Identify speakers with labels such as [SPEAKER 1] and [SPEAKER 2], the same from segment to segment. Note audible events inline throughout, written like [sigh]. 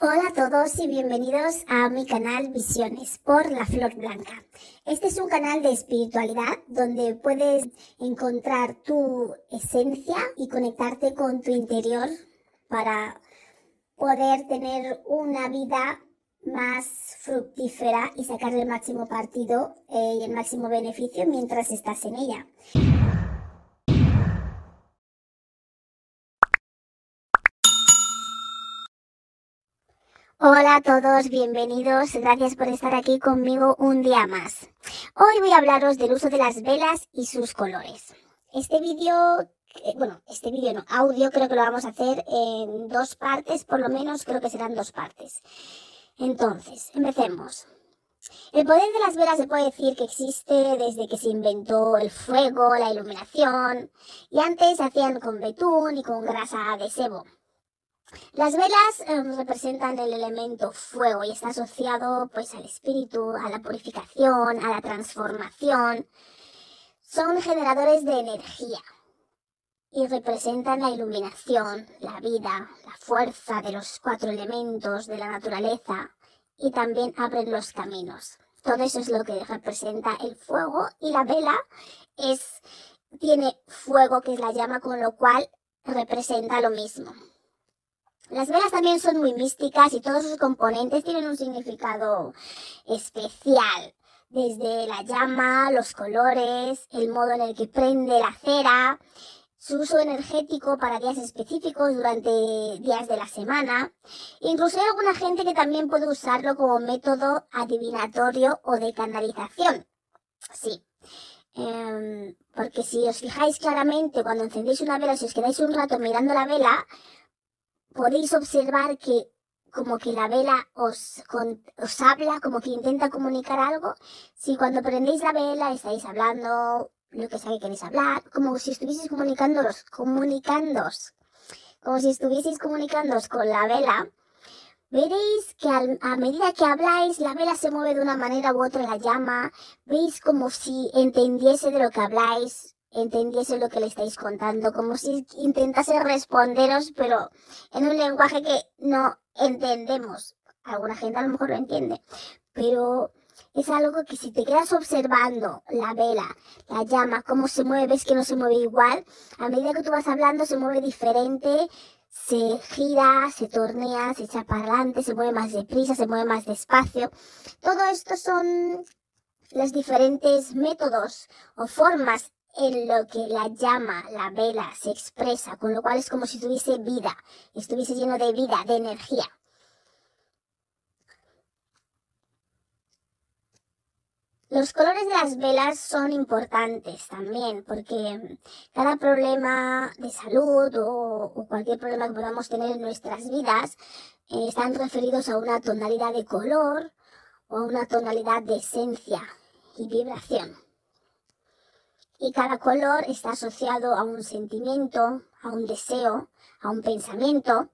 [SPEAKER 1] Hola a todos y bienvenidos a mi canal Visiones por la Flor Blanca. Este es un canal de espiritualidad donde puedes encontrar tu esencia y conectarte con tu interior para poder tener una vida más fructífera y sacar el máximo partido eh, y el máximo beneficio mientras estás en ella. Hola a todos, bienvenidos, gracias por estar aquí conmigo un día más. Hoy voy a hablaros del uso de las velas y sus colores. Este vídeo, eh, bueno, este vídeo no, audio creo que lo vamos a hacer en dos partes, por lo menos creo que serán dos partes. Entonces, empecemos. El poder de las velas se puede decir que existe desde que se inventó el fuego, la iluminación, y antes se hacían con betún y con grasa de sebo. Las velas em, representan el elemento fuego y está asociado pues al espíritu, a la purificación, a la transformación. Son generadores de energía y representan la iluminación, la vida, la fuerza de los cuatro elementos de la naturaleza y también abren los caminos. Todo eso es lo que representa el fuego y la vela es tiene fuego que es la llama con lo cual representa lo mismo. Las velas también son muy místicas y todos sus componentes tienen un significado especial. Desde la llama, los colores, el modo en el que prende la cera, su uso energético para días específicos durante días de la semana. Incluso hay alguna gente que también puede usarlo como método adivinatorio o de canalización. Sí. Em, porque si os fijáis claramente cuando encendéis una vela, si os quedáis un rato mirando la vela, podéis observar que como que la vela os, os habla, como que intenta comunicar algo. Si cuando prendéis la vela estáis hablando lo que sea que queréis hablar, como si estuvieseis comunicándolos, comunicándos, como si estuvieseis comunicándoos con la vela, veréis que a medida que habláis, la vela se mueve de una manera u otra, la llama, veis como si entendiese de lo que habláis, entendiese lo que le estáis contando, como si intentase responderos, pero en un lenguaje que no entendemos. Alguna gente a lo mejor lo entiende, pero es algo que si te quedas observando la vela, la llama, cómo se mueve, ves que no se mueve igual, a medida que tú vas hablando se mueve diferente, se gira, se tornea, se echa para adelante, se mueve más deprisa, se mueve más despacio. Todo esto son los diferentes métodos o formas en lo que la llama, la vela, se expresa, con lo cual es como si tuviese vida, estuviese lleno de vida, de energía. Los colores de las velas son importantes también porque cada problema de salud o, cualquier problema que podamos tener en nuestras vidas eh, están referidos a una tonalidad de color o a una tonalidad de esencia y vibración y cada color está asociado a un sentimiento, a un deseo, a un pensamiento.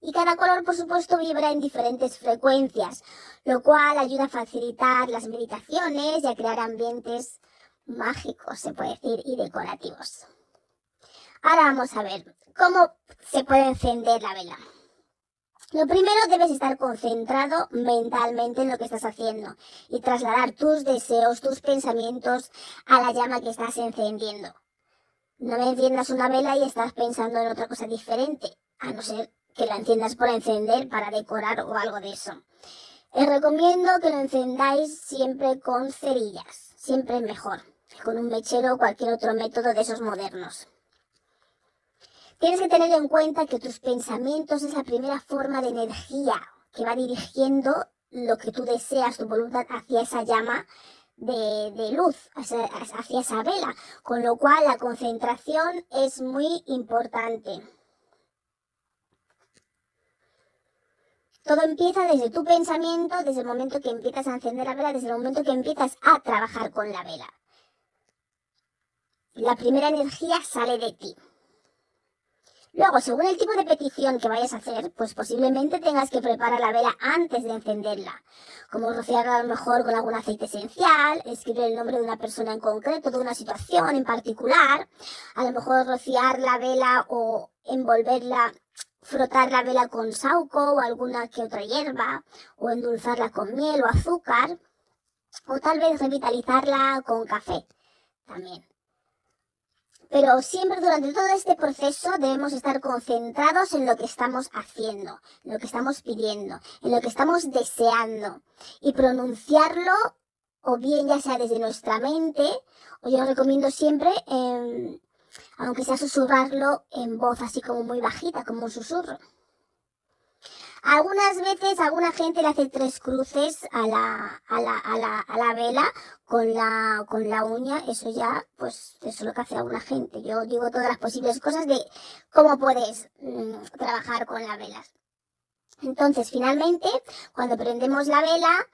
[SPEAKER 1] Y cada color, por supuesto, vibra en diferentes frecuencias, lo cual ayuda a facilitar las meditaciones y a crear ambientes mágicos, se puede decir, y decorativos. Ahora vamos a ver cómo se puede encender la vela. Lo primero debes estar concentrado mentalmente en lo que estás haciendo y trasladar tus deseos, tus pensamientos a la llama que estás encendiendo. No me enciendas una vela y estás pensando en otra cosa diferente, a no ser que la enciendas por encender, para decorar o algo de eso. Os recomiendo que lo encendáis siempre con cerillas, siempre mejor, con un mechero o cualquier otro método de esos modernos. Tienes que tener en cuenta que tus pensamientos es la primera forma de energía que va dirigiendo lo que tú deseas, tu voluntad hacia esa llama de, luz, hacia, hacia esa vela, con lo cual la concentración es muy importante. Todo empieza desde tu pensamiento, desde el momento que empiezas a encender la vela, desde el momento que empiezas a trabajar con la vela. La primera energía sale de ti. Luego, según el tipo de petición que vayas a hacer, pues posiblemente tengas que preparar la vela antes de encenderla. Como rociarla a lo mejor con algún aceite esencial, escribir el nombre de una persona en concreto, de una situación en particular. A lo mejor rociar la vela o envolverla frotar la vela con sauco o alguna que otra hierba, o endulzarla con miel o azúcar, o tal vez revitalizarla con café también. Pero siempre durante todo este proceso debemos estar concentrados en lo que estamos haciendo, en lo que estamos pidiendo, en lo que estamos deseando y pronunciarlo o bien ya sea desde nuestra mente, o yo recomiendo siempre, em, aunque sea susurrarlo en voz así como muy bajita, como un susurro. Algunas veces alguna gente le hace tres cruces a la, a la, a la, a la vela con la, con la uña. Eso ya, pues, eso es lo que hace alguna gente. Yo digo todas las posibles cosas de cómo puedes mm, trabajar con las velas. Entonces, finalmente, cuando prendemos la vela,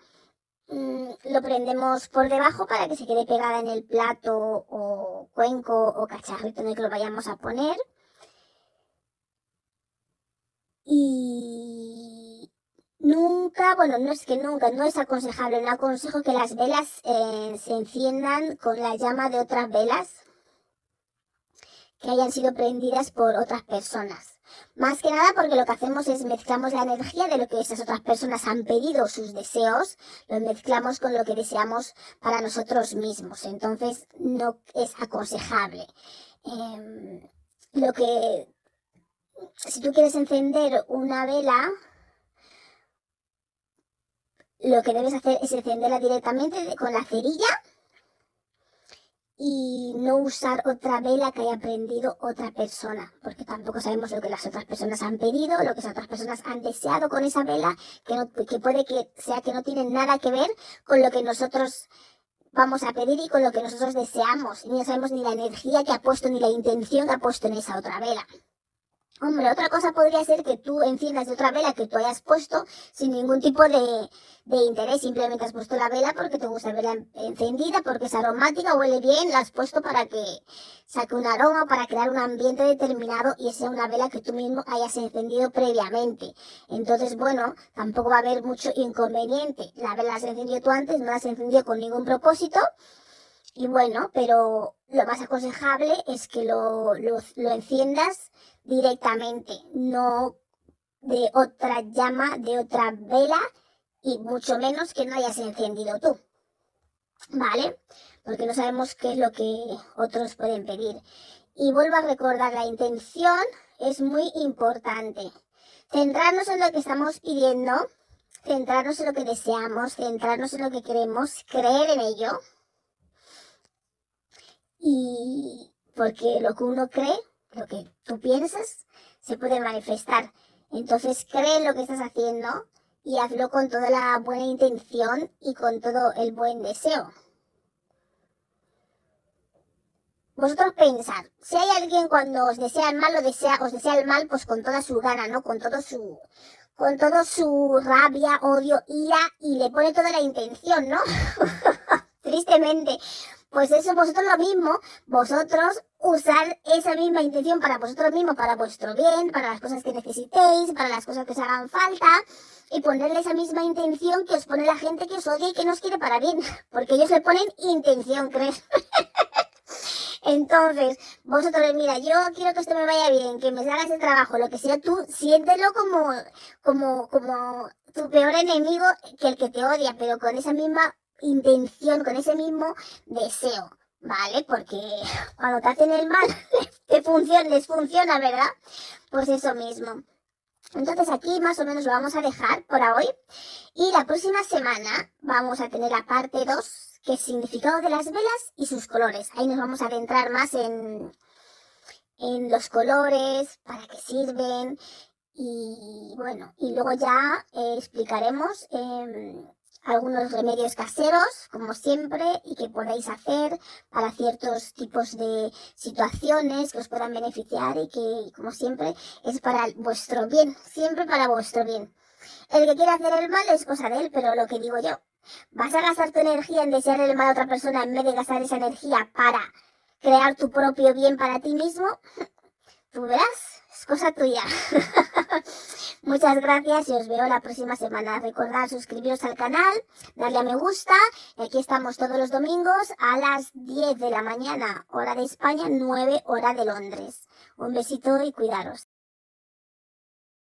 [SPEAKER 1] mm, lo prendemos por debajo para que se quede pegada en el plato o cuenco o cacharrito en el que lo vayamos a poner. Y nunca, bueno, no es que nunca, no es aconsejable, no aconsejo que las velas eh, se enciendan con la llama de otras velas que hayan sido prendidas por otras personas. Más que nada porque lo que hacemos es mezclamos la energía de lo que esas otras personas han pedido, sus deseos, lo mezclamos con lo que deseamos para nosotros mismos. Entonces no es aconsejable. Em, lo que si tú quieres encender una vela, lo que debes hacer es encenderla directamente con la cerilla y no usar otra vela que haya prendido otra persona, porque tampoco sabemos lo que las otras personas han pedido, lo que las otras personas han deseado con esa vela, que, que puede que sea que no tiene nada que ver con lo que nosotros vamos a pedir y con lo que nosotros deseamos. Ni sabemos ni la energía que ha puesto ni la intención que ha puesto en esa otra vela. Hombre, otra cosa podría ser que tú enciendas de otra vela que tú hayas puesto sin ningún tipo de, de interés. Simplemente has puesto la vela porque te gusta verla encendida, porque es aromática, huele bien, la has puesto para que saque un aroma, para crear un ambiente determinado y sea una vela que tú mismo hayas encendido previamente. Entonces, bueno, tampoco va a haber mucho inconveniente. La vela la has encendido tú antes, no la has encendido con ningún propósito. Y bueno, pero lo más aconsejable es que lo, lo, enciendas directamente, no de otra llama, de otra vela y mucho menos que no hayas encendido tú. ¿Vale? Porque no sabemos qué es lo que otros pueden pedir. Y vuelvo a recordar, la intención es muy importante. Centrarnos en lo que estamos pidiendo, centrarnos en lo que deseamos, centrarnos en lo que queremos, creer en ello. Y porque lo que uno cree lo que tú piensas se puede manifestar. Entonces cree lo que estás haciendo y hazlo con toda la buena intención y con todo el buen deseo. Vosotros pensad, si hay alguien cuando os desea el mal, desea, os desea el mal, pues con toda su gana, ¿no? Con todo su, con todo su rabia, odio, ira, y le pone toda la intención, ¿no? [laughs] Tristemente. Pues eso, vosotros lo mismo, vosotros usar esa misma intención para vosotros mismos, para vuestro bien, para las cosas que necesitéis, para las cosas que os hagan falta, y ponerle esa misma intención que os pone la gente que os odia y que no os quiere para bien, porque ellos le ponen intención, ¿crees? [laughs] Entonces, vosotros, mira, yo quiero que esto me vaya bien, que me salga ese trabajo, lo que sea, tú siéntelo como, como, como tu peor enemigo que el que te odia, pero con esa misma intención, con ese mismo deseo, ¿vale? Porque cuando te hacen el mal, [laughs] te funciona, les funciona, ¿verdad? Pues eso mismo. Entonces aquí más o menos lo vamos a dejar por hoy. Y la próxima semana vamos a tener la parte 2, que es significado de las velas y sus colores. Ahí nos vamos a adentrar más en, en los colores, para qué sirven. Y bueno, y luego ya eh, explicaremos eh, algunos remedios caseros, como siempre, y que podéis hacer para ciertos tipos de situaciones que os puedan beneficiar y que, como siempre, es para vuestro bien, siempre para vuestro bien. El que quiere hacer el mal es cosa de él, pero lo que digo yo, ¿vas a gastar tu energía en desear el mal a otra persona en vez de gastar esa energía para crear tu propio bien para ti mismo? Tú verás, es cosa tuya. [laughs] Muchas gracias y os veo la próxima semana. Recordad suscribiros al canal, darle a me gusta. Aquí estamos todos los domingos a las 10 de la mañana, hora de España, 9 hora de Londres. Un besito y cuidaros.